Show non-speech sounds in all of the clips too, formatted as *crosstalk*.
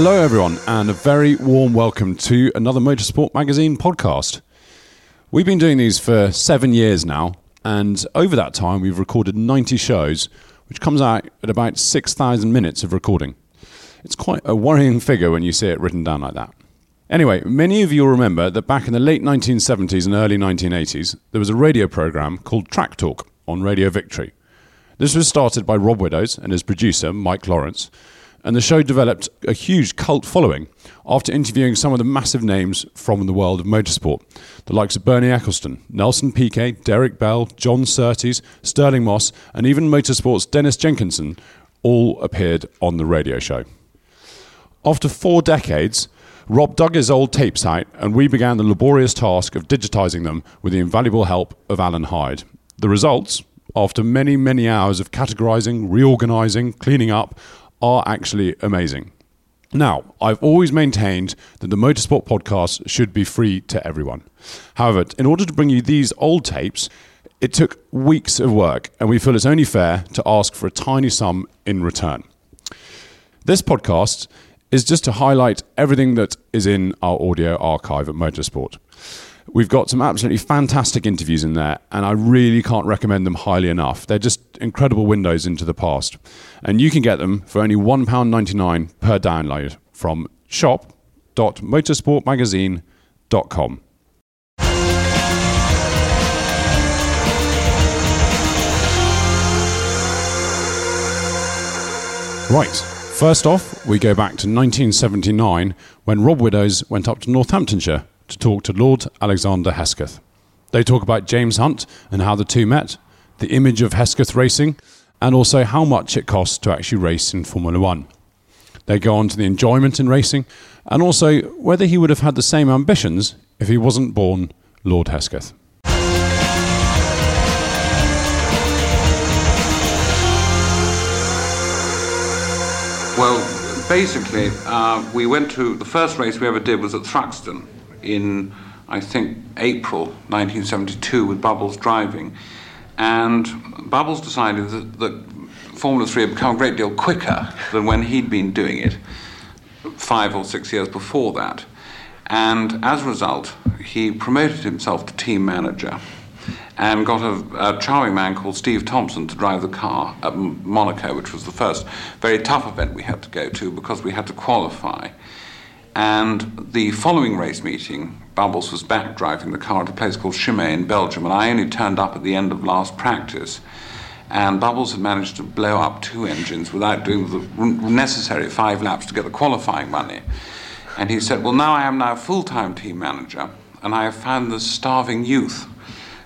Hello, everyone, and a very warm welcome to another Motorsport Magazine podcast. We've been doing these for seven years now, and over that time, we've recorded 90 shows, which comes out at about 6,000 minutes of recording. It's quite a worrying figure when you see it written down like that. Anyway, many of you will remember that back in the late 1970s and early 1980s, there was a radio program called Track Talk on Radio Victory. This was started by Rob Widdows and his producer, Mike Lawrence and the show developed a huge cult following after interviewing some of the massive names from the world of motorsport. The likes of Bernie Ecclestone, Nelson Piquet, Derek Bell, John Surtees, Stirling Moss, and even motorsport's Dennis Jenkinson all appeared on the radio show. After four decades, Rob dug his old tapes out, and we began the laborious task of digitizing them with the invaluable help of Alan Hyde. The results, after many, many hours of categorizing, reorganizing, cleaning up, are actually amazing. Now, I've always maintained that the Motorsport podcast should be free to everyone. However, in order to bring you these old tapes, it took weeks of work, and we feel it's only fair to ask for a tiny sum in return. This podcast is just to highlight everything that is in our audio archive at Motorsport. We've got some absolutely fantastic interviews in there, and I really can't recommend them highly enough. They're just incredible windows into the past. And you can get them for only £1.99 per download from shop.motorsportmagazine.com. Right. First off, we go back to 1979 when Rob Widdows went up to Northamptonshire to talk to Lord Alexander Hesketh. They talk about James Hunt and how the two met, the image of Hesketh racing, and also how much it costs to actually race in Formula One. They go on to the enjoyment in racing and also whether he would have had the same ambitions if he wasn't born Lord Hesketh. Well, basically, uh, we went to the first race we ever did was at Thruxton in, I think, April 1972 with Bubbles driving. And Bubbles decided that, that Formula 3 had become a great deal quicker than when he'd been doing it five or six years before that. And as a result, he promoted himself to team manager and got a, a, charming man called Steve Thompson to drive the car at Monaco, which was the first very tough event we had to go to because we had to qualify. And the following race meeting, Bubbles was back driving the car at a place called Chimay in Belgium, and I only turned up at the end of last practice. And Bubbles had managed to blow up two engines without doing the necessary five laps to get the qualifying money. And he said, Well, now I am now full time team manager, and I have found this starving youth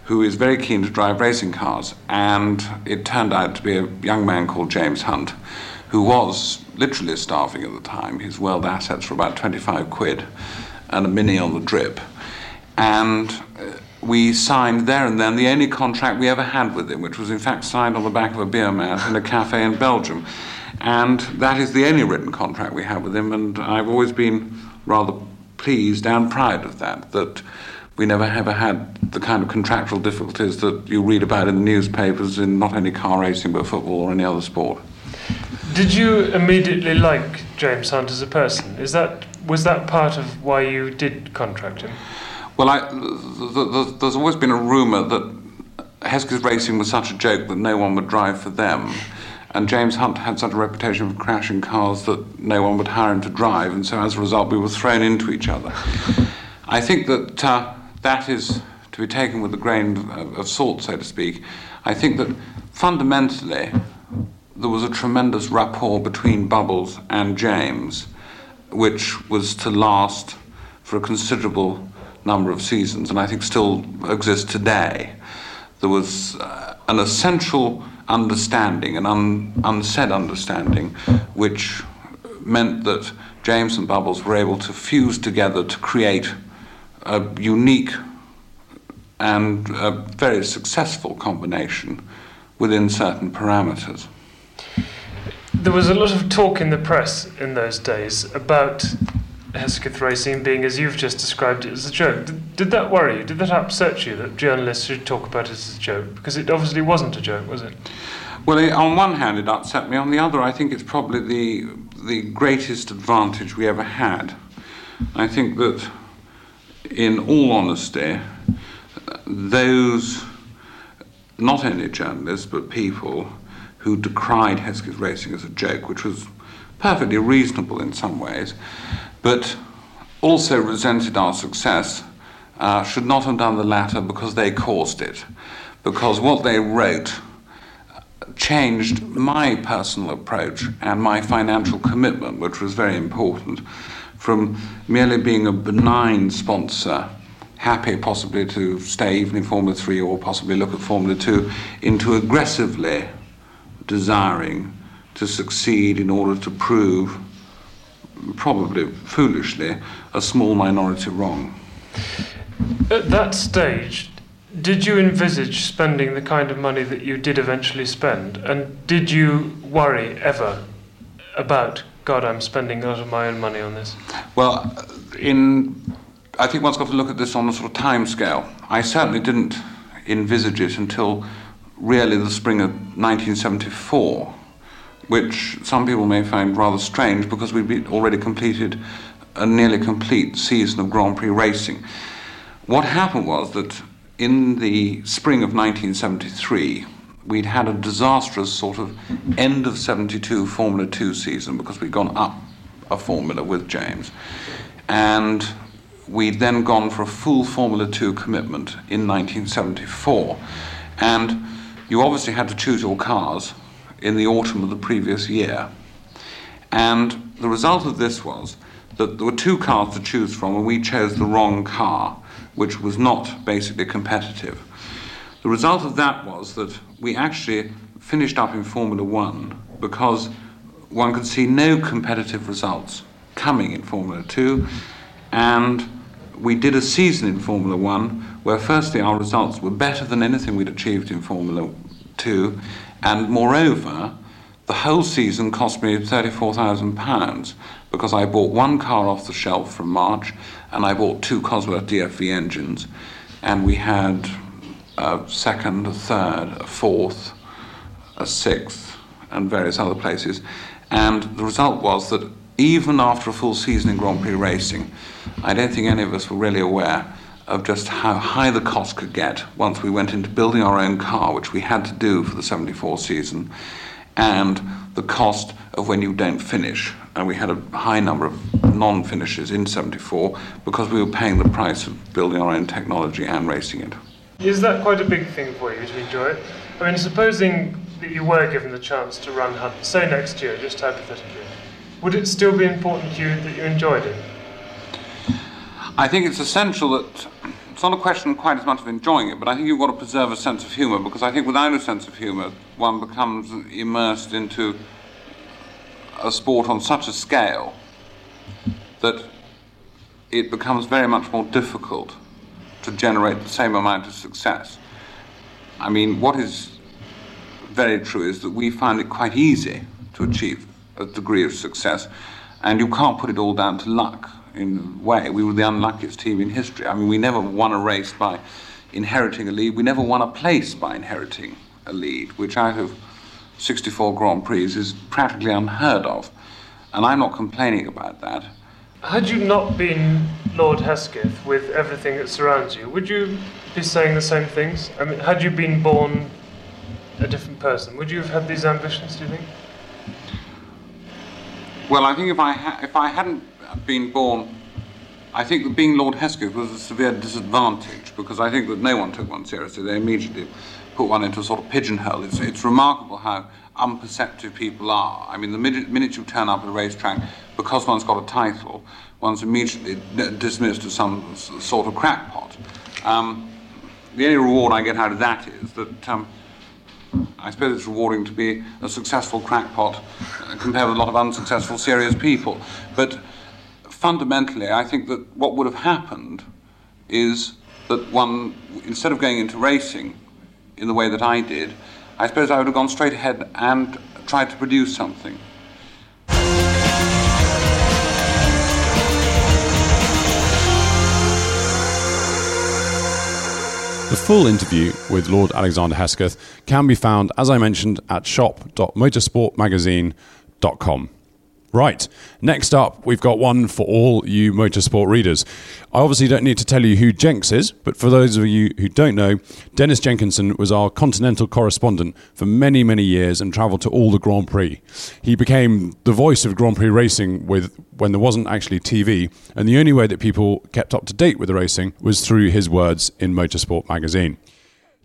who is very keen to drive racing cars. And it turned out to be a young man called James Hunt, who was literally starving at the time. His world assets were about 25 quid and a mini on the drip. And uh, we signed there and then the only contract we ever had with him, which was in fact signed on the back of a beer mat in a cafe in Belgium. And that is the only written contract we have with him, and I've always been rather pleased and proud of that, that we never ever had the kind of contractual difficulties that you read about in the newspapers in not only car racing but football or any other sport. Did you immediately like James Hunt as a person? Is that was that part of why you did contract him? Well, I, th- th- th- there's always been a rumour that Hesketh Racing was such a joke that no one would drive for them. And James Hunt had such a reputation for crashing cars that no one would hire him to drive, and so as a result, we were thrown into each other. I think that uh, that is to be taken with a grain of, of salt, so to speak. I think that fundamentally, there was a tremendous rapport between Bubbles and James, which was to last for a considerable number of seasons, and I think still exists today. There was uh, an essential understanding, an un- unsaid understanding, which meant that James and Bubbles were able to fuse together to create a unique and a very successful combination within certain parameters. There was a lot of talk in the press in those days about Hesketh Racing being, as you've just described it, as a joke. Did, did that worry you? Did that upset you that journalists should talk about it as a joke? Because it obviously wasn't a joke, was it? Well, it, on one hand, it upset me. On the other, I think it's probably the the greatest advantage we ever had. I think that, in all honesty, those not only journalists but people who decried Hesketh Racing as a joke, which was perfectly reasonable in some ways, but also resented our success, uh, should not have done the latter because they caused it. Because what they wrote changed my personal approach and my financial commitment, which was very important, from merely being a benign sponsor, happy possibly to stay even in Formula 3 or possibly look at Formula 2, into aggressively desiring to succeed in order to prove, probably foolishly, a small minority wrong. At that stage, did you envisage spending the kind of money that you did eventually spend? And did you worry ever about, God, I'm spending a lot of my own money on this? Well, in I think one's got to look at this on a sort of time scale. I certainly didn't envisage it until really the spring of 1974, which some people may find rather strange because we'd already completed a nearly complete season of Grand Prix racing. What happened was that in the spring of 1973, we'd had a disastrous sort of end of 72 Formula 2 season because we'd gone up a formula with James. And we'd then gone for a full Formula 2 commitment in 1974. And you obviously had to choose your cars in the autumn of the previous year. And the result of this was that there were two cars to choose from, and we chose the wrong car which was not basically competitive. The result of that was that we actually finished up in Formula One because one could see no competitive results coming in Formula Two, and we did a season in Formula One where, firstly, our results were better than anything we'd achieved in Formula Two, and moreover, the whole season cost me £34,000 because I bought one car off the shelf from March and I bought two Cosworth DFV engines, and we had a second, a third, a fourth, a sixth, and various other places. And the result was that even after a full season in Grand Prix racing, I don't think any of us were really aware of just how high the cost could get once we went into building our own car, which we had to do for the 74 season, and the cost of when you don't finish. And we had a high number of non finishes in 74 because we were paying the price of building our own technology and racing it. Is that quite a big thing for you to enjoy it? I mean, supposing that you were given the chance to run Hunt, say next year, just hypothetically, would it still be important to you that you enjoyed it? I think it's essential that it's not a question quite as much of enjoying it, but I think you've got to preserve a sense of humour because I think without a sense of humour, one becomes immersed into a sport on such a scale that it becomes very much more difficult to generate the same amount of success. I mean, what is very true is that we find it quite easy to achieve a degree of success, and you can't put it all down to luck in a way. We were the unluckiest team in history. I mean, we never won a race by inheriting a lead, we never won a place by inheriting a lead, which out of 64 Grand Prix is practically unheard of. And I'm not complaining about that. Had you not been Lord Hesketh with everything that surrounds you, would you be saying the same things? I mean, had you been born a different person, would you have had these ambitions, do you think? Well, I think if I, ha- if I hadn't been born, I think that being Lord Hesketh was a severe disadvantage because I think that no one took one seriously. They immediately put one into a sort of pigeonhole. It's, it's remarkable how unperceptive people are. I mean, the minute, minute you turn up at a racetrack, because one's got a title, one's immediately dismissed as some sort of crackpot. Um, the only reward I get out of that is that um, I suppose it's rewarding to be a successful crackpot uh, compared with a lot of unsuccessful, serious people. But fundamentally, I think that what would have happened is that one, instead of going into racing in the way that I did, I suppose I would have gone straight ahead and tried to produce something. The full interview with Lord Alexander Hesketh can be found, as I mentioned, at shop.motorsportmagazine.com. Right, next up, we've got one for all you motorsport readers. I obviously don't need to tell you who Jenks is, but for those of you who don't know, Dennis Jenkinson was our continental correspondent for many, many years and travelled to all the Grand Prix. He became the voice of Grand Prix racing with when there wasn't actually TV, and the only way that people kept up to date with the racing was through his words in Motorsport magazine.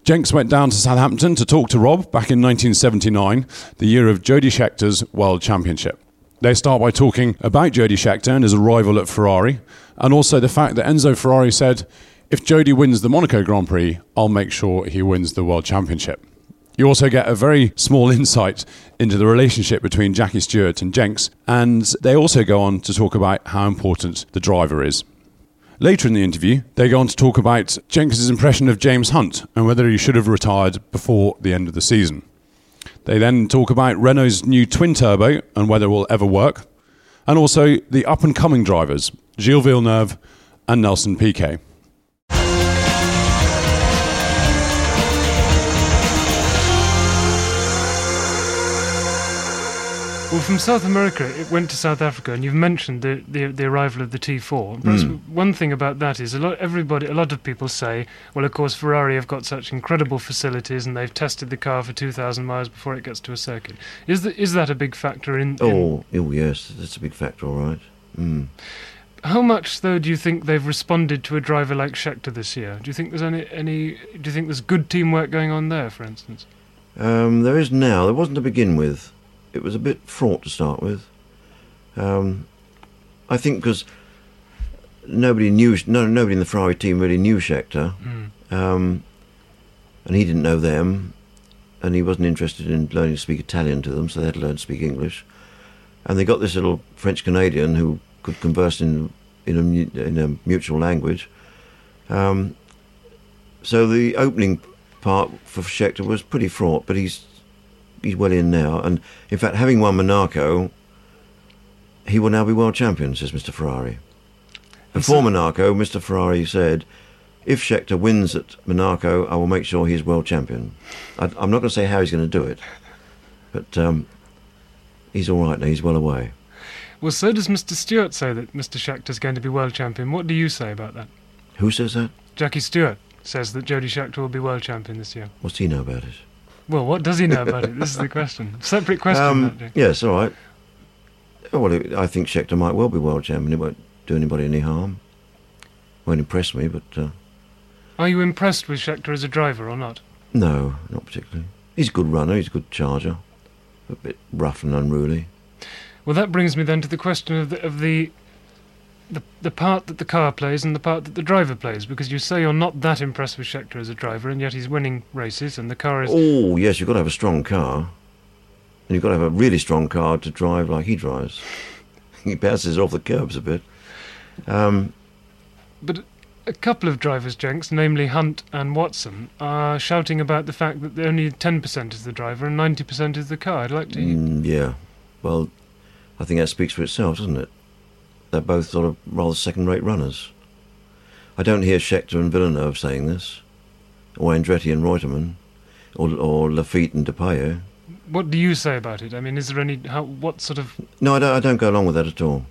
Jenks went down to Southampton to talk to Rob back in 1979, the year of Jody Scheckter's World Championship. They start by talking about Jody Scheckter and his arrival at Ferrari, and also the fact that Enzo Ferrari said, if Jody wins the Monaco Grand Prix, I'll make sure he wins the World Championship. You also get a very small *laughs* insight into the relationship between Jackie Stewart and Jenks, and they also go on to talk about how important the driver is. Later in the interview, they go on to talk about Jenks' impression of James Hunt and whether he should have retired before the end of the season. They then talk about Renault's new twin turbo and whether it will ever work, and also the up and coming drivers, Gilles Villeneuve and Nelson Piquet. Well, from South America, it went to South Africa, and you've mentioned the, the, the arrival of the T4. Perhaps one thing about that is a lot everybody, a lot of people say, well, of course, Ferrari have got such incredible facilities, and they've tested the car for 2,000 miles before it gets to a circuit. Is that is that a big factor in? in Oh, oh yes, that's a big factor, all right. Mm. how much though do you think they've responded to a driver like Scheckter this year? Do you think there's any any? Do you think there's good teamwork going on there, for instance? Um, there is now. There wasn't to begin with. It was a bit fraught to start with. Um, I think because nobody knew, no, nobody in the Ferrari team really knew Scheckter, um, and he didn't know them, and he wasn't interested in learning to speak Italian to them, so they had to learn to speak English. And they got this little French Canadian who could converse in in a, in a mutual language. Um, so the opening part for Scheckter was pretty fraught, but he's he's well in now. And in fact, having won Monaco, he will now be world champion, says Mr. Ferrari. Before Monaco, Mr. Ferrari said, if Scheckter wins at Monaco, I will make sure he's world champion. I, I'm not going to say how he's going to do it, but um, he's all right now. He's well away. Well, so does Mr. Stewart say that Mr. Scheckter's going to be world champion. What do you say about that? Who says that? Jackie Stewart says that Jody Scheckter will be world champion this year. What's he know about it? Well, what does he know about it? This is the question. Separate question. Um, yes, all right. Well, it, I think Scheckter might well be world champion. It won't do anybody any harm. Won't impress me, but uh, Are you impressed with Scheckter as a driver or not? no, not particularly. He's a good runner. He's a good charger. A bit rough and unruly. Well, that brings me then to the question of the of the, the the part that the car plays and the part that the driver plays. Because you say you're not that impressed with Scheckter as a driver, and yet he's winning races, and the car is. Oh, yes, you've got to have a strong car. And you've got to have a really strong car to drive like he drives. *laughs* he bounces off the curbs a bit. Um, But a couple of drivers, Jenks, namely Hunt and Watson, are shouting about the fact that only 10% is the driver and 90% is the car. I'd like to hear. mm, yeah. Well, I think that speaks for itself, doesn't it? They're both sort of rather second-rate runners. I don't hear Scheckter and Villeneuve saying this, or Andretti and Reutemann, or, or Laffite and Depailler. What do you say about it? I mean, is there any. How, what sort of. No, I don't, I don't go along with that at all.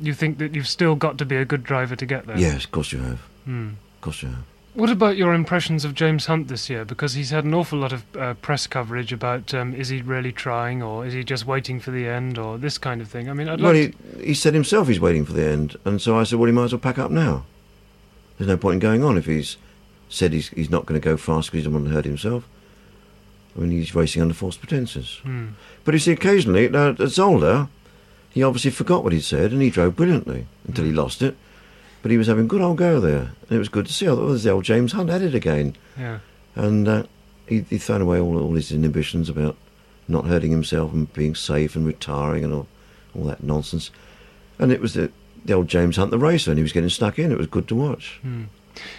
you think that you've still got to be a good driver to get there. Yes, of course you have. Hmm. Of course you have. What about your impressions of James Hunt this year? Because he's had an awful lot of uh, press coverage about um, is he really trying or is he just waiting for the end or this kind of thing. I mean, I'd well, like he, he said himself he's waiting for the end, and so I said, well, he might as well pack up now. There's no point in going on if he's said he's, he's not going to go fast because he doesn't want to hurt himself. I mean, he's racing under false pretences. Hmm. But you see, occasionally, now, at Zolder, he obviously forgot what he'd said and he drove brilliantly until he lost it. But he was having a good old go there, and it was good to see. I thought, oh, there's the old James Hunt at it again. yeah. And uh, he, he'd thrown away all, all his inhibitions about not hurting himself and being safe and retiring and all, all that nonsense. And it was the, the old James Hunt, the racer, and he was getting stuck in. It was good to watch. Hmm.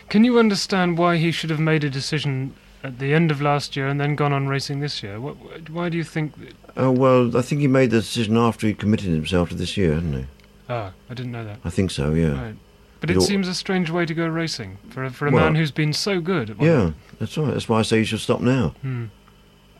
Can you understand why he should have made a decision at the end of last year and then gone on racing this year? What, why do you think? That, Oh, well, I think he made the decision after he committed himself to this year, hadn't he? ah, I didn't know that. I think so, yeah. Right. But It seems a strange way to go racing for a, for a Well- man who's been so good. At Yeah, that's right. That's why I say you should stop now. Hmm.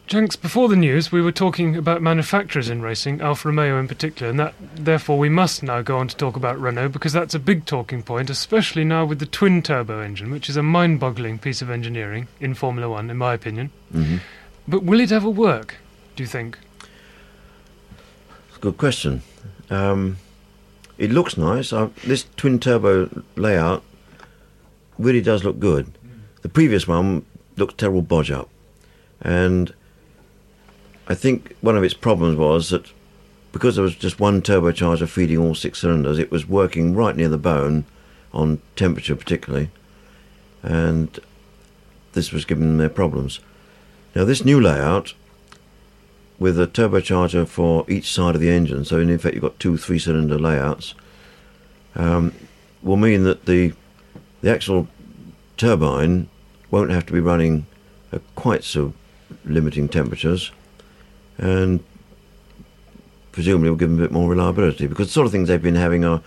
Jenks, before the news, we were talking about manufacturers in racing, Alfa Romeo in particular, and that therefore we must now go on to talk about Renault because that's a big talking point, especially now with the twin turbo engine, which is a mind boggling piece of engineering in Formula One, in my opinion. hmm But will it ever work, do you think? It's a good question. Um, it looks nice. I, this twin turbo layout really does look good. The previous one looked terrible bodge up, and I think one of its problems was that because there was just one turbocharger feeding all six cylinders, it was working right near the bone on temperature particularly, and this was giving them their problems. Now this new layout with a turbocharger for each side of the engine, so in effect you've got two three-cylinder layouts, um, will mean that the the actual turbine won't have to be running at quite so limiting temperatures, and presumably will give them a bit more reliability because the sort of things they've been having are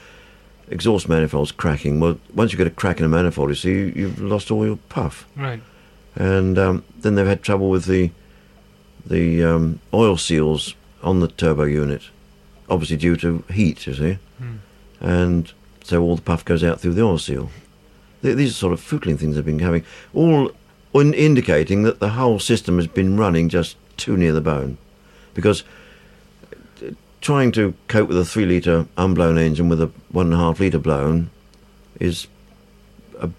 exhaust manifolds cracking. Well, once you get a crack in a manifold, you see you, you've lost all your puff Right. and um, then they've had trouble with the the um, oil seals on the turbo unit, obviously due to heat, you see, Hmm. and so all the puff goes out through the oil seal. Th- These are sort of footling things they've been having, all in- indicating that the whole system has been running just too near the bone, because trying to cope with a three litre unblown engine with a one and a half litre blown is a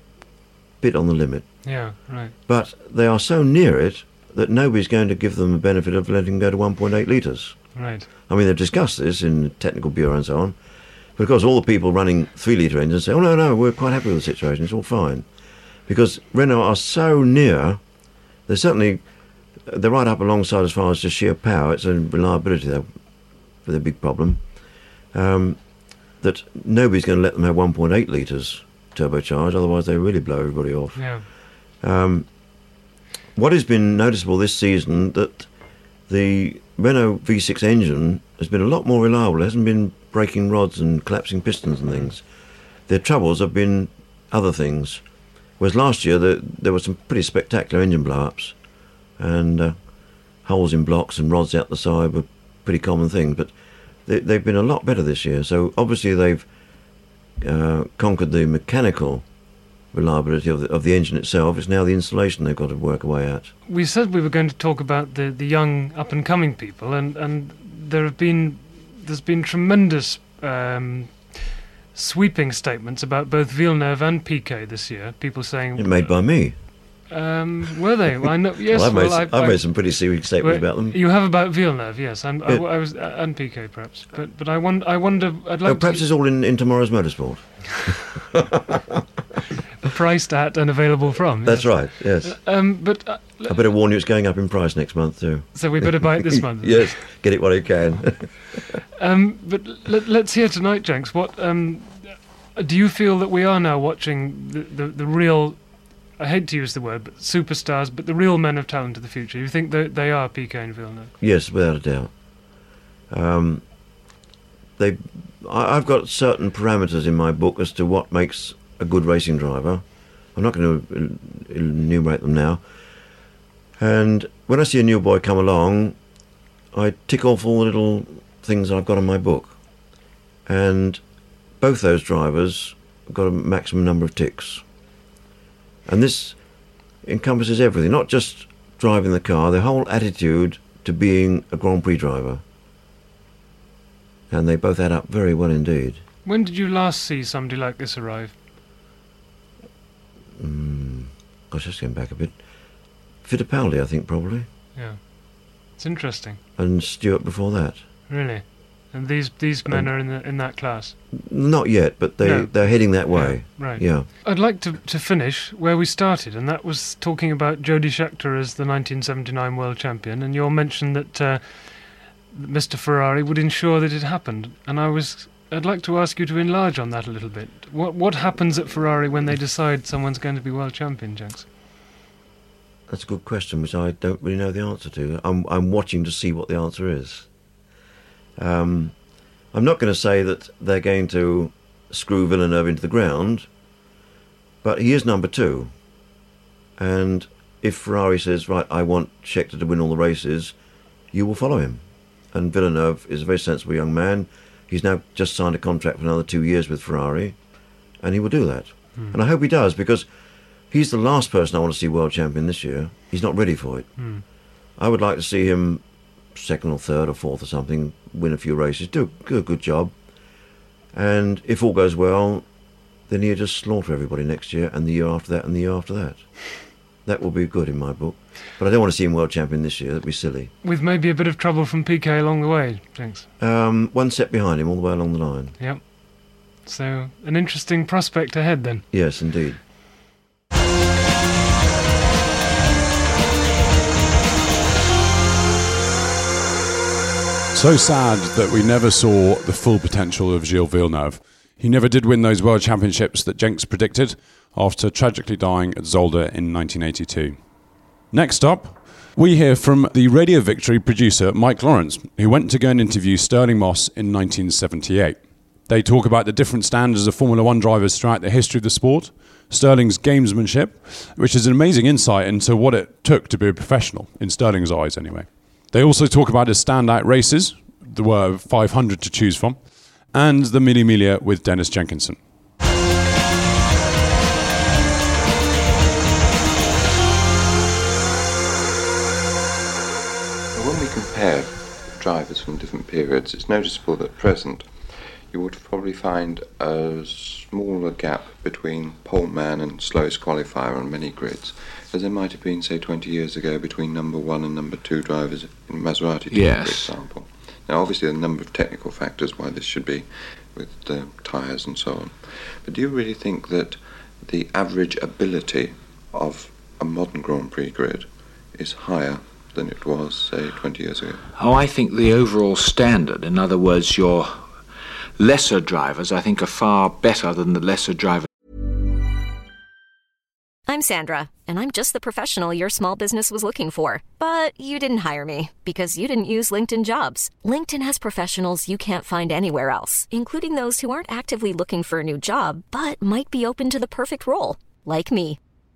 bit on the limit Yeah, right. but they are so near it that nobody's going to give them the benefit of letting them go to 1.8 litres. Right. I mean, they've discussed this in the technical bureau and so on, but of course, all the people running three litre engines say, "Oh no, no, we're quite happy with the situation; it's all fine," because Renault are so near. They're certainly they're right up alongside as far as just sheer power. It's a reliability though, with a big problem. Um, that nobody's going to let them have 1.8 litres turbocharged, otherwise they really blow everybody off. Yeah. Um, what has been noticeable this season that the Renault V6 engine has been a lot more reliable. It hasn't been breaking rods and collapsing pistons and things. Their troubles have been other things. Whereas last year the, there were some pretty spectacular engine blow-ups, and uh, holes in blocks and rods out the side were pretty common things. But they, they've been a lot better this year. So obviously they've uh, conquered the mechanical reliability of the, of the engine itself. It's now the installation they've got to work away at. We said we were going to talk about the, the young up and coming people, and, and there have been there's been tremendous um, sweeping statements about both Villeneuve and Piquet this year. People saying, Made by me. um, were they? Well, I know. Yes, well, I've, made, well, some- I, I've I- made some pretty serious statements well, about them. You have about Villeneuve, yes, and I, I was uh, and Piquet perhaps, but but I wonder. I wonder. I'd Oh, perhaps it's all in, in tomorrow's motorsport. *laughs* *laughs* priced at and available from. That's yes. right. Yes. Um, but uh, I better warn you, it's going up in price next month too. so we better buy it this month. *laughs* yes, get it while you can. *laughs* Um, but let, let's hear tonight, Jenks. What um, do you feel that we are now watching the, the, the real? I hate to use the word, but superstars, but the real men of talent of the future. You think that they are Piquet and Villeneuve? yes, without a doubt. Um, they, I, I've got certain parameters in my book as to what makes a good racing driver. I'm not going to enumerate them now. And when I see a new boy come along, I tick off all the little things I've got in my book. And both those drivers got a maximum number of ticks. And this encompasses everything, not just driving the car, their whole attitude to being a Grand Prix driver. And they both add up very well indeed. When did you last see somebody like this arrive? Mm, gosh, that's going back a bit. Fittipaldi, I think, probably. Yeah. It's interesting. And Stewart before that. Really? And these these men are in the, in that class. Not yet, but they No. they're heading that way. Yeah, right. Yeah. I'd like to, to finish where we started, and that was talking about Jody Scheckter as the 1979 world champion, and your mention that uh, Mr. Ferrari would ensure that it happened. And I was, I'd like to ask you to enlarge on that a little bit. What what happens at Ferrari when they decide someone's going to be world champion, Jenks? That's a good question, which I don't really know the answer to. I'm I'm watching to see what the answer is. Um, I'm not going to say that they're going to screw Villeneuve into the ground, but he is number two. And if Ferrari says, right, I want Scheckter to win all the races, you will follow him. And Villeneuve is a very sensible young man. He's now just signed a contract for another two years with Ferrari, and he will do that. Hmm. And I hope he does because he's the last person I want to see world champion this year. He's not ready for it. Hmm. I would like to see him second or third or fourth or something, win a few races, do, a good job. And if all goes well, then he'll just slaughter everybody next year and the year after that and the year after that. That will be good in my book. But I don't want to see him world champion this year. That'd be silly. With maybe a bit of trouble from Piquet along the way, Thanks. Um, one step behind him all the way along the line. Yep. So an interesting prospect ahead then. Yes, indeed. So sad that we never saw the full potential of Gilles Villeneuve. He never did win those world championships that Jenks predicted after tragically dying at Zolder in 1982. Next up, we hear from the Radio Victory producer Mike Lawrence, who went to go and interview Stirling Moss in 1978. They talk about the different standards of Formula One drivers throughout the history of the sport, Stirling's gamesmanship, which is an amazing insight into what it took to be a professional, in Stirling's eyes anyway. They also talk about his standout races, there were uh, 500 to choose from, and the Mille Miglia with Dennis Jenkinson. Compare drivers from different periods, it's noticeable that at present you would probably find a smaller gap between pole man and slowest qualifier on many grids, as there might have been, say, 20 years ago between number one and number two drivers in Maserati team, Yes. for example. Now, obviously, there are a number of technical factors why this should be with the tyres and so on. But do you really think that the average ability of a modern Grand Prix grid is higher than it was, say, 20 years ago? Oh, I think the overall standard, in other words, your lesser drivers, I think, are far better than the lesser drivers. I'm Sandra, and I'm just the professional your small business was looking for. But you didn't hire me because you didn't use LinkedIn jobs. LinkedIn has professionals you can't find anywhere else, including those who aren't actively looking for a new job but might be open to the perfect role, like me.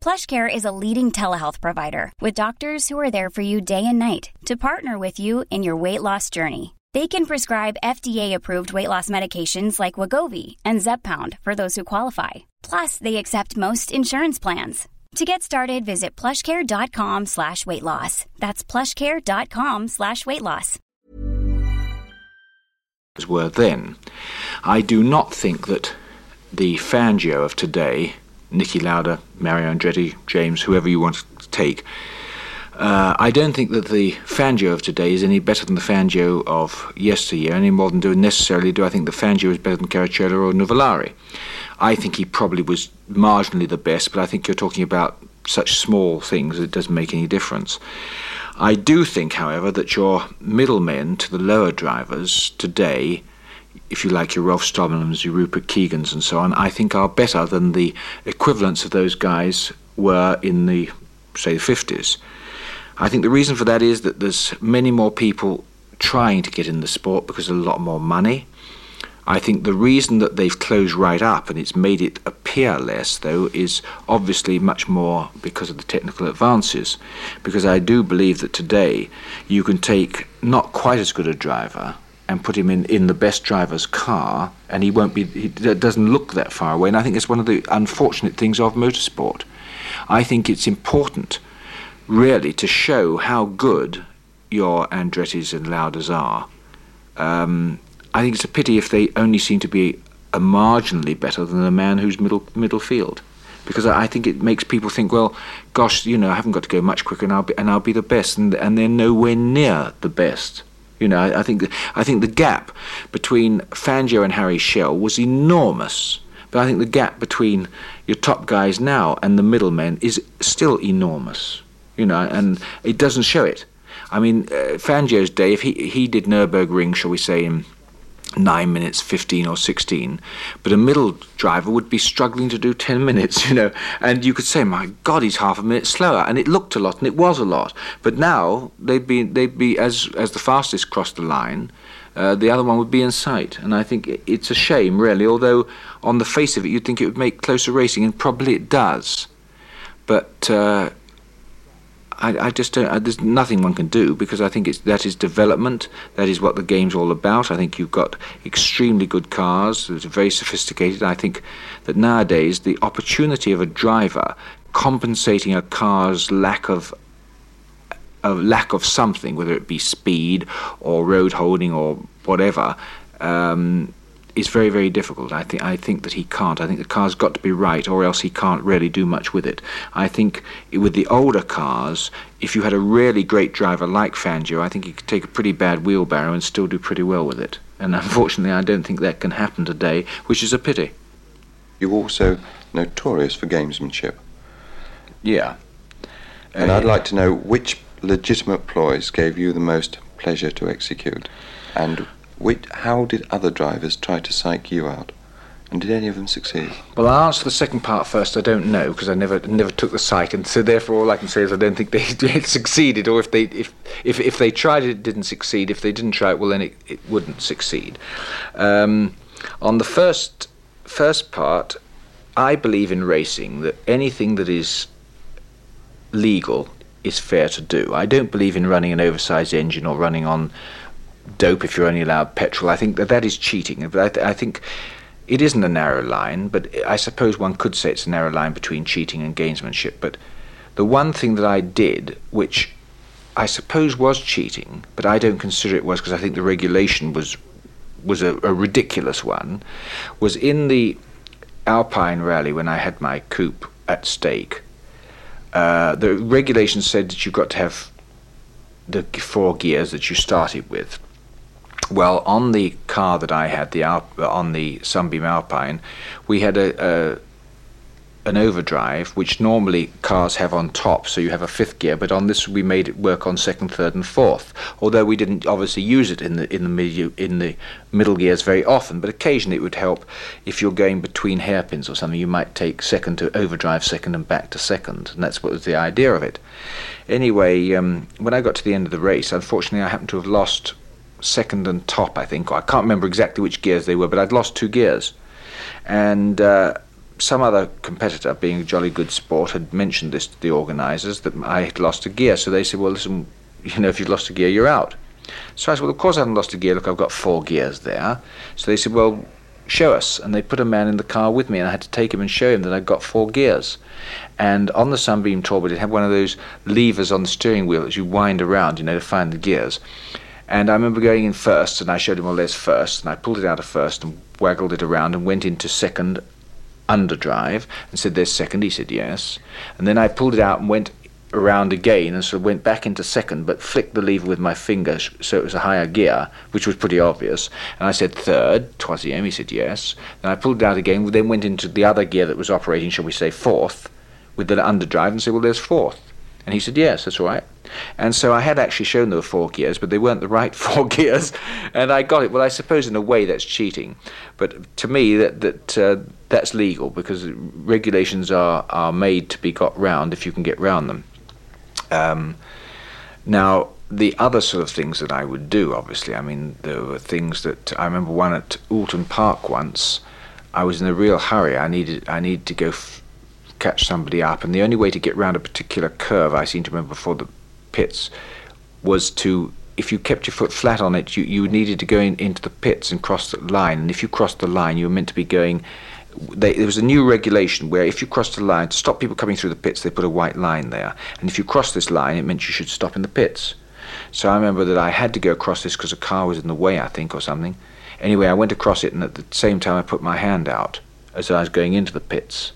PlushCare is a leading telehealth provider with doctors who are there for you day and night to partner with you in your weight loss journey. They can prescribe FDA-approved weight loss medications like Wegovy and Zepbound for those who qualify. Plus, they accept most insurance plans. To get started, visit plushcare.com slash weight loss. That's plushcare.com slash weight loss. were then. I do not think that the Fangio of today, Niki Lauda, Mario Andretti, James, whoever you want to take, uh, I don't think that the Fangio of today is any better than the Fangio of yesteryear, any more than do necessarily do I think the Fangio is better than Caracciola or Nuvolari. I think he probably was marginally the best, but I think you're talking about such small things it doesn't make any difference. I do think, however, that your middlemen to the lower drivers today, if you like your Rolf Stommelens, your Rupert Keegans, and so on, I think are better than the equivalents of those guys were in the say, the 50s. I think the reason for that is that there's many more people trying to get in the sport because there's a lot more money. I think the reason that they've closed right up and it's made it appear less, though, is obviously much more because of the technical advances. Because I do believe that today you can take not quite as good a driver and put him in, in the best driver's car, and he won't be, he doesn't look that far away. And I think it's one of the unfortunate things of motorsport. I think it's important, really, to show how good your Andretti's and Laudas are. Um, I think it's a pity if they only seem to be a marginally better than a man who's middle middle field, because I think it makes people think, well, gosh, you know, I haven't got to go much quicker, and I'll be and I'll be the best, and and they're nowhere near the best. You know, I, think I think the gap between Fangio and Harry Schell was enormous. But I think the gap between your top guys now and the middlemen is still enormous. You know, and it doesn't show it. I mean, uh, Fangio's day, if he he did Nurburgring, shall we say, in 9 minutes 15 or 16 but a middle driver would be struggling to do 10 minutes *laughs* you know. And you could say my god he's half a minute slower. And it looked a lot and it was a lot. But now they'd be they'd be as as the fastest crossed the line uh, the other one would be in sight. And i think it's a shame really although on the face of it you'd think it would make closer racing and probably it does. But uh, I, I just don't. I, there's nothing one can do because I think it's that is development. That is what the game's all about. I think you've got extremely good cars. It's very sophisticated. I think that nowadays the opportunity of a driver compensating a car's lack of a lack of something, whether it be speed or road holding or whatever, um, is very, very difficult. I think I think that he can't. I think the car's got to be right, or else he can't really do much with it. I think with the older cars, if you had a really great driver like Fangio, I think he could take a pretty bad wheelbarrow and still do pretty well with it. And unfortunately, I don't think that can happen today, which is a pity. You're also notorious for gamesmanship. Yeah. And uh, I'd like to know which legitimate ploys gave you the most pleasure to execute, and which, how did other drivers try to psych you out? And did any of them succeed? Well, I'll answer the second part first. I don't know because I never never took the psych, and so therefore all I can say is I don't think *laughs* they succeeded. Or if they if, if if they tried it, it didn't succeed. If they didn't try it, well then it, it wouldn't succeed. Um, on the first first part, I believe in racing that anything that is legal is fair to do. I don't believe in running an oversized engine or running on dope if you're only allowed petrol. I think that that is cheating. I, th- I think it isn't a narrow line, but I suppose one could say it's a narrow line between cheating and gamesmanship. But the one thing that I did, which I suppose was cheating, but I don't consider it was because I think the regulation was was a, a, ridiculous one, was in the Alpine Rally when I had my coupe at stake. Uh, the regulation said that you've got to have the four gears that you started with. Well, on the car that I had, the Alp, on the Sunbeam Alpine, we had a, a an overdrive, which normally cars have on top, so you have a fifth gear. But on this, we made it work on second, third, and fourth. Although we didn't obviously use it in the in the middle in the middle gears very often, but occasionally it would help if you're going between hairpins or something. You might take second to overdrive second and back to second, and that's what was the idea of it. Anyway, um, when I got to the end of the race, unfortunately, I happened to have lost second and top, I think. I can't remember exactly which gears they were, but I'd lost two gears. And uh, some other competitor, being a jolly good sport, had mentioned this to the organisers that I had lost a gear. So they said, well, listen, *laughs* you know, if you've lost a gear, you're out. So I said, well, of course I haven't lost a gear. Look, I've got four gears there. So they said, well, show us. And they put a man in the car with me, and I had to take him and show him that I'd got four gears. And on the Sunbeam Talbot, it had one of those levers on the steering wheel that you wind around, you know, to find the gears. And I remember going in first, and I showed him, well, there's first, and I pulled it out of first and waggled it around and went into second underdrive and said, there's second. He said, yes. And then I pulled it out and went around again and sort of went back into second, but flicked the lever with my finger so it was a higher gear, which was pretty obvious. And I said third, troisième. He said yes. Then I pulled it out again, then went into the other gear that was operating, shall we say, fourth, with the underdrive, and said, well, there's fourth. And he said, yes, that's right. And so I had actually shown there were four gears, but they weren't the right *laughs* four gears, and I got it. Well, I suppose in a way that's cheating, but to me that that uh, that's legal because regulations are are made to be got round if you can get round them. Um, now, the other sort of things that I would do, obviously, I mean, there were things that I remember one at Oulton Park once. I was in a real hurry. I needed I needed to go f- catch somebody up, and the only way to get round a particular curve I seem to remember before the pits was to if you kept your foot flat on it, you, you needed to go in, into the pits and cross the line. And if you crossed the line, you were meant to be going. They, there was a new regulation where if you crossed the line to stop people coming through the pits, they put a white line there. And if you crossed this line, it meant you should stop in the pits. So I remember that I had to go across this because a car was in the way, I think, or something. Anyway, I went across it, and at the same time, I put my hand out as I was going into the pits.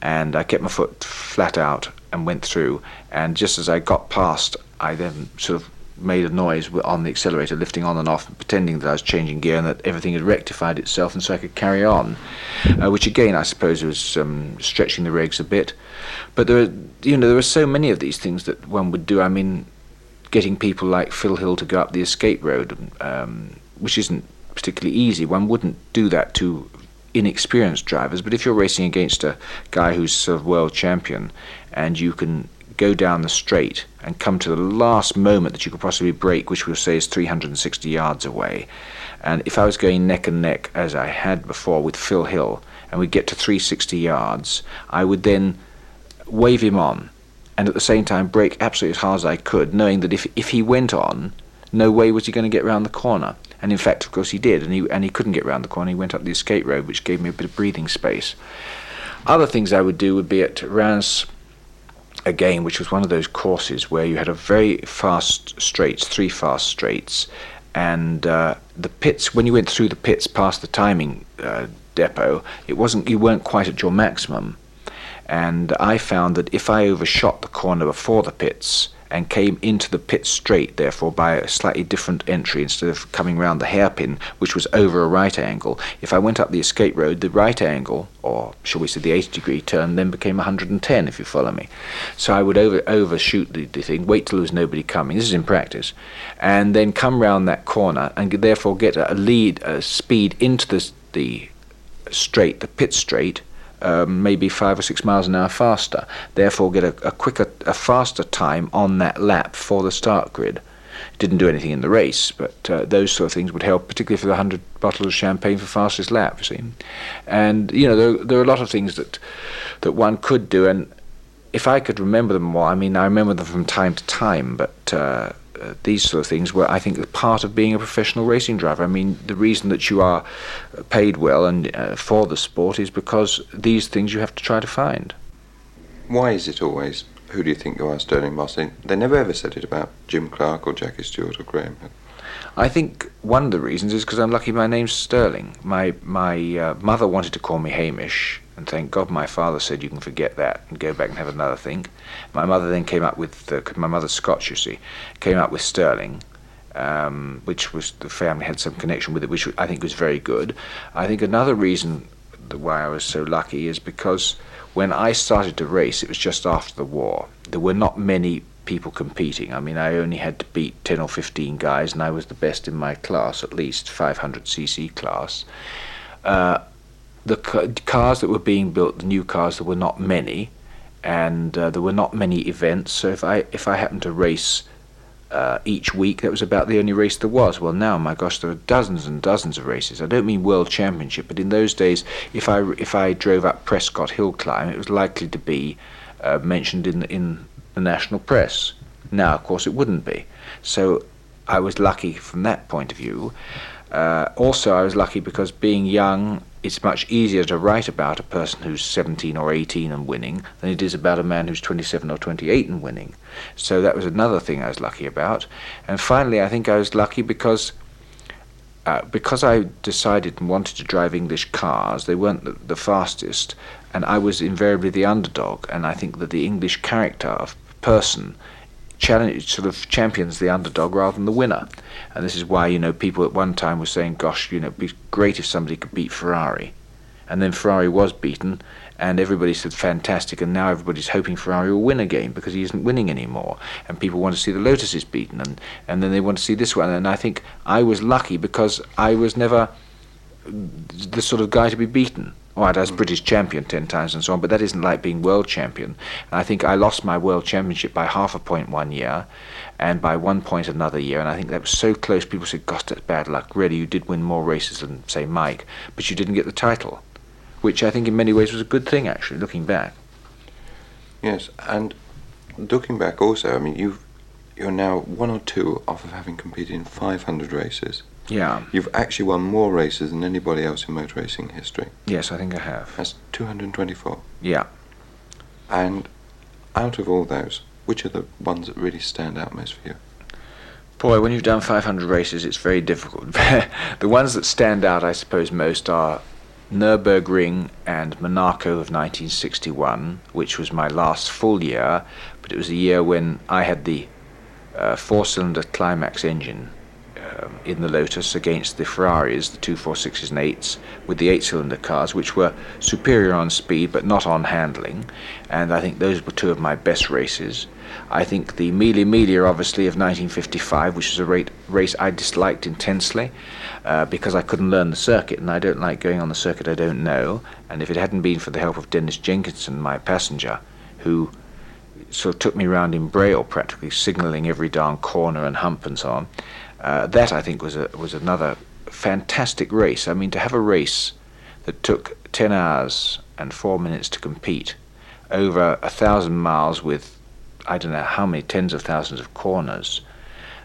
And I kept my foot flat out and went through. And just as I got past, I then sort of made a noise on the accelerator, lifting on and off, pretending that I was changing gear and that everything had rectified itself, and so I could carry on. Uh, which again, I suppose, was um, stretching the regs a bit. But there, are, you know, there were so many of these things that one would do. I mean, getting people like Phil Hill to go up the escape road, um, which isn't particularly easy. One wouldn't do that to inexperienced drivers, but if you're racing against a guy who's sort of world champion and you can go down the straight and come to the last moment that you could possibly brake, which we'll say is 360 yards away. And if I was going neck and neck, as I had before with Phil Hill, and we get to 360 yards, I would then wave him on and at the same time brake absolutely as hard as I could, knowing that if, if he went on, no way was he going to get round the corner. And in fact, of course, he did, and he, and he couldn't get round the corner. He went up the escape road, which gave me a bit of breathing space. Other things I would do would be at Reims again, which was one of those courses where you had a very fast straights, three fast straights, and uh, the pits. When you went through the pits past the timing uh, depot, it wasn't you weren't quite at your maximum, and I found that if I overshot the corner before the pits and came into the pit straight, therefore by a slightly different entry instead of coming round the hairpin, which was over a right angle. If I went up the escape road, the right angle, or shall we say the 80 degree turn, then became 110, if you follow me. So I would over overshoot the, the thing, wait till there was nobody coming. This is in practice, and then come round that corner and therefore get a lead, a speed into the the straight, the pit straight um, maybe five or six miles an hour faster. Therefore, get a, a quicker, a faster time on that lap for the start grid. Didn't do anything in the race, but uh, those sort of things would help, particularly for the hundred bottles of champagne for fastest lap. You see, and you know there, there are a lot of things that that one could do, and if I could remember them all, I mean I remember them from time to time, but. Uh, these sort of things were, I think, part of being a professional racing driver. I mean, the reason that you are paid well and uh, for the sport is because these things you have to try to find. Why is it always? Who do you think you are, Stirling Moss? They never ever said it about Jim Clark or Jackie Stewart or Graham. I think one of the reasons is because I'm lucky my name's Stirling. My my uh, mother wanted to call me Hamish, and thank God my father said you can forget that and go back and have another think. My mother then came up with, my mother's Scotch, you see, came up with Stirling. um, which was, the family had some connection with it, which I think was very good. I think another reason why I was so lucky is because when I started to race, it was just after the war. There were not many people competing. I mean, I only had to beat 10 or 15 guys, and I was the best in my class, at least 500cc class. Uh, the cars that were being built, the new cars, there were not many, and uh, there were not many events. So if I if I happened to race uh, each week, that was about the only race there was. Well, now, my gosh, there are dozens and dozens of races. I don't mean world championship, but in those days, if I if I drove up Prescott Hill Climb, it was likely to be uh, mentioned in in the national press. Now, of course, it wouldn't be. So I was lucky from that point of view. Uh, also, I was lucky because being young it's much easier to write about a person who's 17 or 18 and winning than it is about a man who's 27 or 28 and winning. So that was another thing I was lucky about. And finally, I think I was lucky because uh, because I decided and wanted to drive English cars, they weren't the, the fastest, and I was invariably the underdog. And I think that the English character of person challenge sort of champions the underdog rather than the winner. And this is why you know people at one time were saying, "Gosh, you know, it'd be great if somebody could beat Ferrari," and then Ferrari was beaten, and everybody said fantastic, and now everybody's hoping Ferrari will win again because he isn't winning anymore, and people want to see the Lotuses beaten, and and then they want to see this one, and I think I was lucky because I was never the sort of guy to be beaten. I was British champion 10 times and so on, but that isn't like being world champion. And I think I lost my world championship by half a point one year and by one point another year. And I think that was so close, people said, gosh, that's bad luck. Really, you did win more races than, say, Mike, but you didn't get the title, which I think in many ways was a good thing, actually, looking back. Yes, and looking back also, I mean, you've, you're now one or two off of having competed in 500 races. Yeah. You've actually won more races than anybody else in motor racing history. Yes, I think I have. That's 224. Yeah. And out of all those, which are the ones that really stand out most for you? Boy, when you've done 500 races, it's very difficult. *laughs* the ones that stand out, I suppose, most are Nürburgring and Monaco of 1961, which was my last full year, but it was a year when I had the uh, four-cylinder Climax engine um, in the Lotus against the Ferraris, the 246s and 8s, with the eight cylinder cars, which were superior on speed but not on handling. And I think those were two of my best races. I think the Mille Miglia, obviously, of 1955, which was a rate, race I disliked intensely uh, because I couldn't learn the circuit, and I don't like going on the circuit I don't know. And if it hadn't been for the help of Dennis Jenkinson, my passenger, who sort of took me round in braille practically, signalling every darn corner and hump and so on, uh, that I think was a, was another fantastic race. I mean, to have a race that took 10 hours and 4 minutes to compete over a thousand miles with I don't know how many tens of thousands of corners,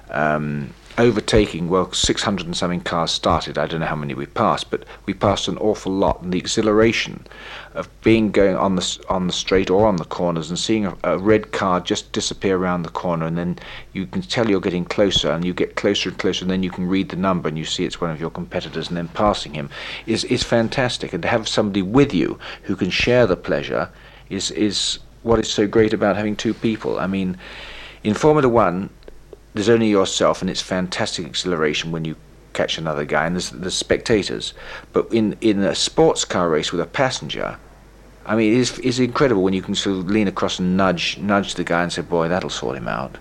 um, overtaking, well, 600 and something cars started. I don't know how many we passed, but we passed an awful lot. And the exhilaration of being going on the on the straight or on the corners and seeing a, a, red car just disappear around the corner, and then you can tell you're getting closer, and you get closer and closer, and then you can read the number and you see it's one of your competitors, and then passing him is is fantastic. And to have somebody with you who can share the pleasure is is what is so great about having two people. I mean, in Formula One, there's only yourself, and it's fantastic acceleration when you catch another guy, and there's the spectators. But in in a sports car race with a passenger, I mean, it is it's incredible when you can sort of lean across and nudge nudge the guy and say, "Boy, that'll sort him out."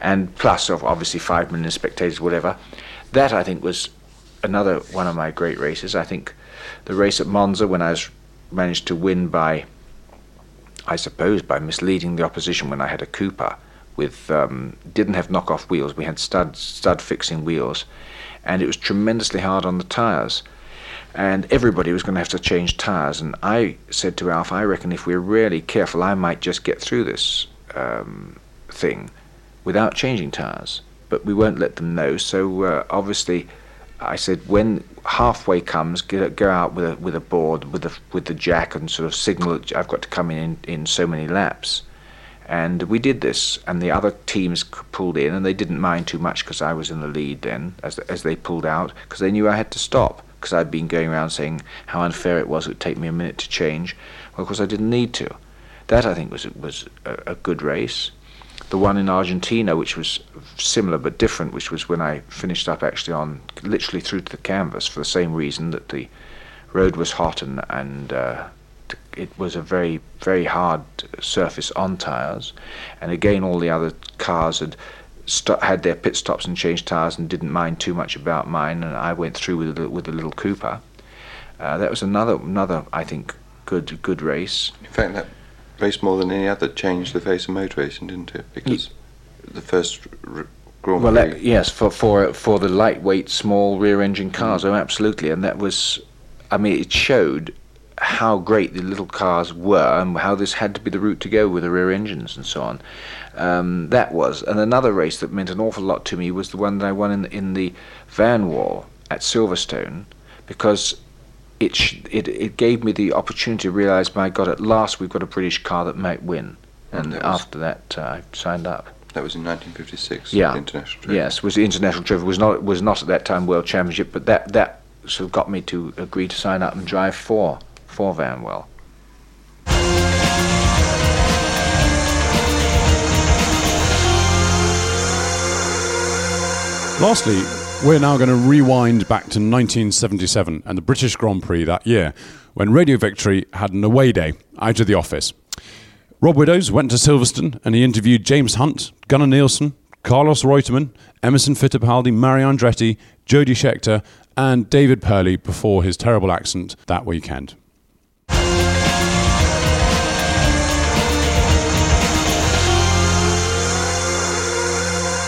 And plus, of obviously, five million spectators, whatever. That I think was another one of my great races. I think the race at Monza when I was managed to win by, I suppose, by misleading the opposition when I had a Cooper with um, didn't have knockoff wheels. We had stud stud fixing wheels, and it was tremendously hard on the tires. And everybody was going to have to change tires. And I said to Alf, I reckon if we're really careful, I might just get through this um, thing without changing tires. But we won't let them know. So uh, obviously, I said when halfway comes, get, go out with a with a board with the with the jack and sort of signal I've got to come in in so many laps. And we did this, and the other teams pulled in, and they didn't mind too much because I was in the lead then, as as they pulled out, because they knew I had to stop, because I'd been going around saying how unfair it was. It would take me a minute to change. Well, of course, I didn't need to. That I think was was a, a good race. The one in Argentina, which was similar but different, which was when I finished up actually on literally through to the canvas for the same reason that the road was hot and and uh, it was a very very hard surface on tires, and again all the other cars had st- had their pit stops and changed tires and didn't mind too much about mine, and I went through with a, with a little Cooper. Uh, that was another another I think good good race. In fact, that race more than any other changed the face of motor racing, didn't it? Because the first. R- Grand well, Prix- that, yes, for for for the lightweight, small rear-engine cars, oh, absolutely, and that was, I mean, it showed how great the little cars were and how this had to be the route to go with the rear engines and so on. Um, that was, and another race that meant an awful lot to me was the one that I won in in the Vanwall at Silverstone, because it sh- it it gave me the opportunity to realise, my God, at last we've got a British car that might win. And that was- after that, uh, I signed up. That was in 1956. Yeah. the international. Trip. Yes, was the international trophy was not was not at that time world championship, but that that sort of got me to agree to sign up and drive for for Vanwall. Lastly, we're now going to rewind back to 1977 and the British Grand Prix that year, when Radio Victory had an away day out of the office. Rob Widdows went to Silverstone and he interviewed James Hunt, Gunnar Nielsen, Carlos Reutemann, Emerson Fittipaldi, Mario Andretti, Jody Scheckter, and David Purley before his terrible accident that weekend.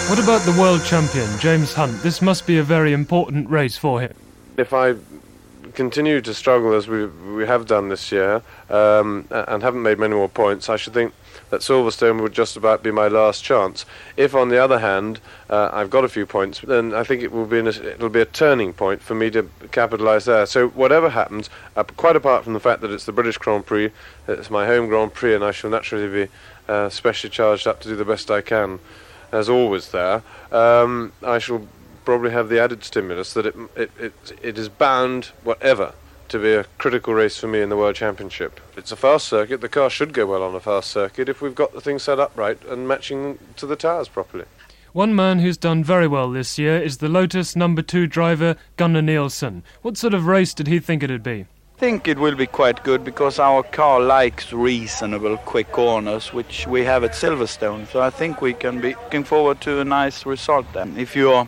What about the world champion, James Hunt? This must be a very important race for him. If I continue to struggle as we we have done this year um, and haven't made many more points, I should think that Silverstone would just about be my last chance. If, on the other hand, uh, I've got a few points, then I think it will be a, it'll be a turning point for me to capitalise there. So whatever happens, uh, quite apart from the fact that it's the British Grand Prix, it's my home Grand Prix, and I shall naturally be uh, specially charged up to do the best I can, as always. There, um, I shall probably have the added stimulus that it, it, it, it is bound, whatever, to be a critical race for me in the World Championship. It's a fast circuit. The car should go well on a fast circuit if we've got the thing set up right and matching to the tyres properly. One man who's done very well this year is the Lotus number two driver, Gunnar Nielsen. What sort of race did he think it'd be? I think it will be quite good because our car likes reasonable quick corners, which we have at Silverstone. So I think we can be looking forward to a nice result then. If you're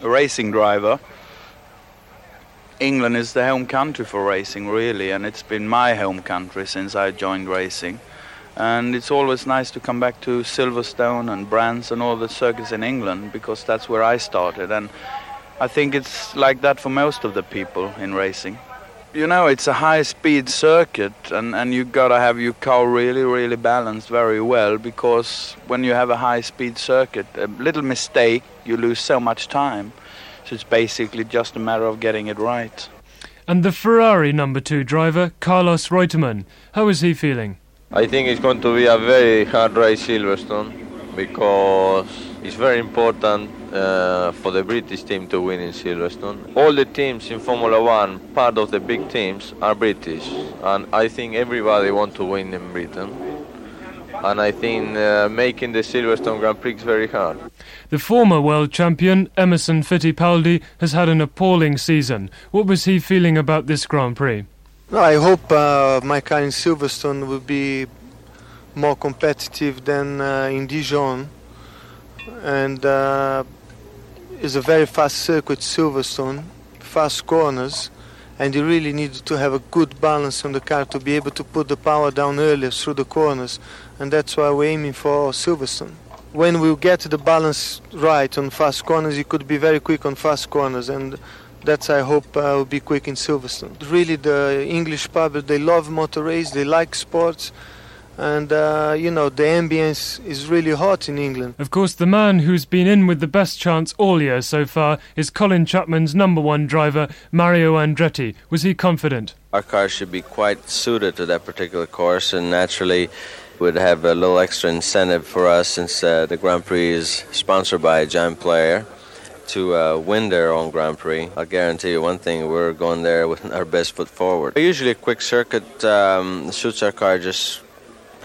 a racing driver, England is the home country for racing, really, and it's been my home country since I joined racing. And it's always nice to come back to Silverstone and Brands and all the circuits in England because that's where I started. And I think it's like that for most of the people in racing. You know, it's a high speed circuit, and, and you gotta have your car really, really balanced very well because when you have a high speed circuit, a little mistake, you lose so much time. So it's basically just a matter of getting it right. And the Ferrari number two driver, Carlos Reutemann, how is he feeling? I think it's going to be a very hard race, Silverstone, because it's very important uh, for the British team to win in Silverstone. All the teams in Formula One, part of the big teams, are British, and I think everybody wants to win in Britain. And I think uh, making the Silverstone Grand Prix is very hard. The former world champion, Emerson Fittipaldi, has had an appalling season. What was he feeling about this Grand Prix? No, I hope uh, my car in Silverstone will be more competitive than uh, in Dijon. And uh, it's a very fast circuit, Silverstone, fast corners. And you really need to have a good balance on the car to be able to put the power down earlier through the corners. And that's why we're aiming for Silverstone when we get the balance right on fast corners, you could be very quick on fast corners, and that's I hope uh, will be quick in Silverstone. Really, the English public they love motor race, they like sports. And uh, you know the ambience is really hot in England. Of course, the man who's been in with the best chance all year so far is Colin Chapman's number one driver, Mario Andretti. Was he confident? Our car should be quite suited to that particular course, and naturally, would have a little extra incentive for us since uh, the Grand Prix is sponsored by a John Player to uh, win their own Grand Prix. I'll guarantee you one thing: we're going there with our best foot forward. Usually, a quick circuit um, suits our car just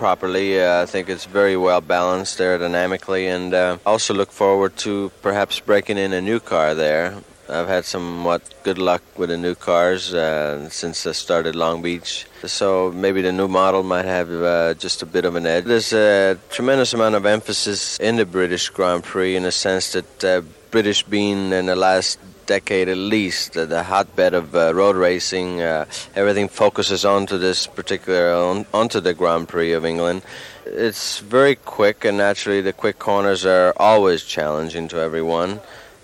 properly. Uh, I think it's very well balanced aerodynamically, and uh, also look forward to perhaps breaking in a new car there. I've had somewhat good luck with the new cars uh, since I started Long Beach. So maybe the new model might have uh, just a bit of an edge. There's a tremendous amount of emphasis in the British Grand Prix in the sense that uh, British being in the last decade at least the hotbed of uh, road racing. Uh, everything focuses onto this particular on, onto the Grand Prix of England. It's very quick, and naturally the quick corners are always challenging to everyone.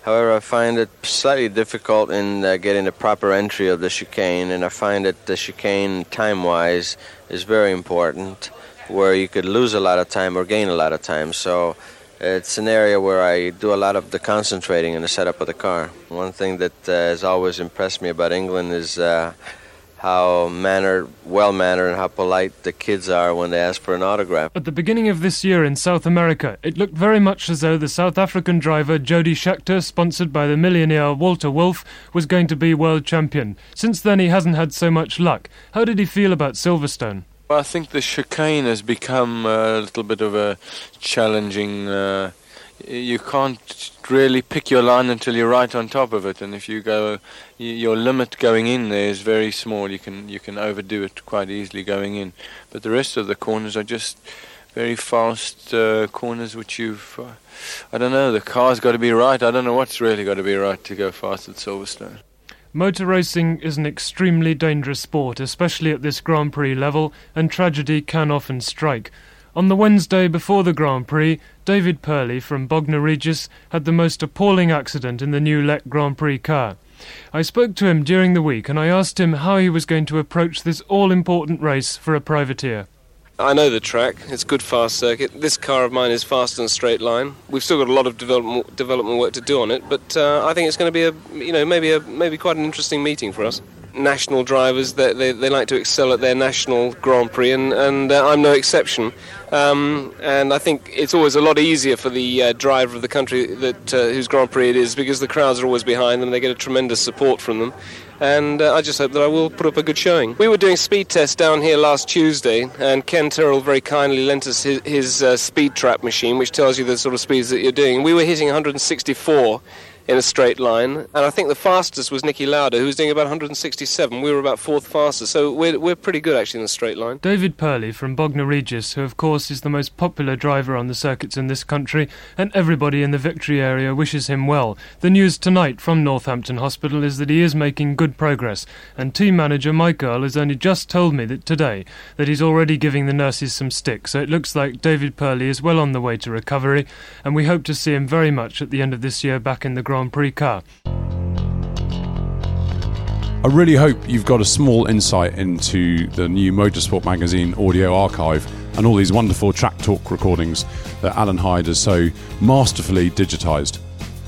However, I find it slightly difficult in uh, getting the proper entry of the chicane, and I find that the chicane, time wise, is very important, where you could lose a lot of time or gain a lot of time. So it's an area where I do a lot of the concentrating in the setup of the car. One thing that uh, has always impressed me about England is. Uh, how mannered, well mannered, and how polite the kids are when they ask for an autograph. At the beginning of this year in South America, it looked very much as though the South African driver Jody Scheckter, sponsored by the millionaire Walter Wolf, was going to be world champion. Since then, he hasn't had so much luck. How did he feel about Silverstone? Well, I think the chicane has become a little bit of a challenging. Uh, you can't really pick your line until you're right on top of it, and if you go, your limit going in there is very small. You can you can overdo it quite easily going in, but the rest of the corners are just very fast uh, corners, which you've. Uh, I don't know. The car's got to be right. I don't know what's really got to be right to go fast at Silverstone. Motor racing is an extremely dangerous sport, especially at this Grand Prix level, and tragedy can often strike. On the Wednesday before the Grand Prix, David Purley from Bognor Regis had the most appalling accident in the new LEC Grand Prix car. I spoke to him during the week and I asked him how he was going to approach this all important race for a privateer. I know the track. It's good fast circuit. This car of mine is fast in a straight line. We've still got a lot of development development work to do on it, but uh, I think it's going to be a you know maybe a maybe quite an interesting meeting for us. National drivers they, they, they like to excel at their national Grand Prix, and and uh, I'm no exception. Um, and I think it's always a lot easier for the uh, driver of the country that uh, whose Grand Prix it is because the crowds are always behind them. They get a tremendous support from them and uh, I just hope that I will put up a good showing. We were doing speed tests down here last Tuesday, and Ken Tyrrell very kindly lent us his, his uh, speed trap machine, which tells you the sort of speeds that you're doing. We were hitting 164 in a straight line. And I think the fastest was Niki Lauda, who was doing about 167. We were about fourth fastest, so we're, we're pretty good actually in the straight line. David Purley from Bognor Regis, who of course is the most popular driver on the circuits in this country, and everybody in the victory area wishes him well. The news tonight from Northampton Hospital is that he is making good progress, and team manager Mike Earle has only just told me that today that he's already giving the nurses some stick. So it looks like David Purley is well on the way to recovery, and we hope to see him very much at the end of this year back in the Prix car. I really hope you've got a small insight into the new Motorsport magazine audio archive and all these wonderful track talk recordings that Alan Hyde has so masterfully digitised.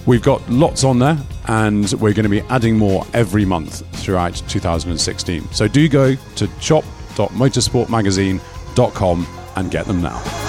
We've got lots on there, and we're going to be adding more every month throughout 2016. So do go to shop.motorsportmagazine.com and get them now.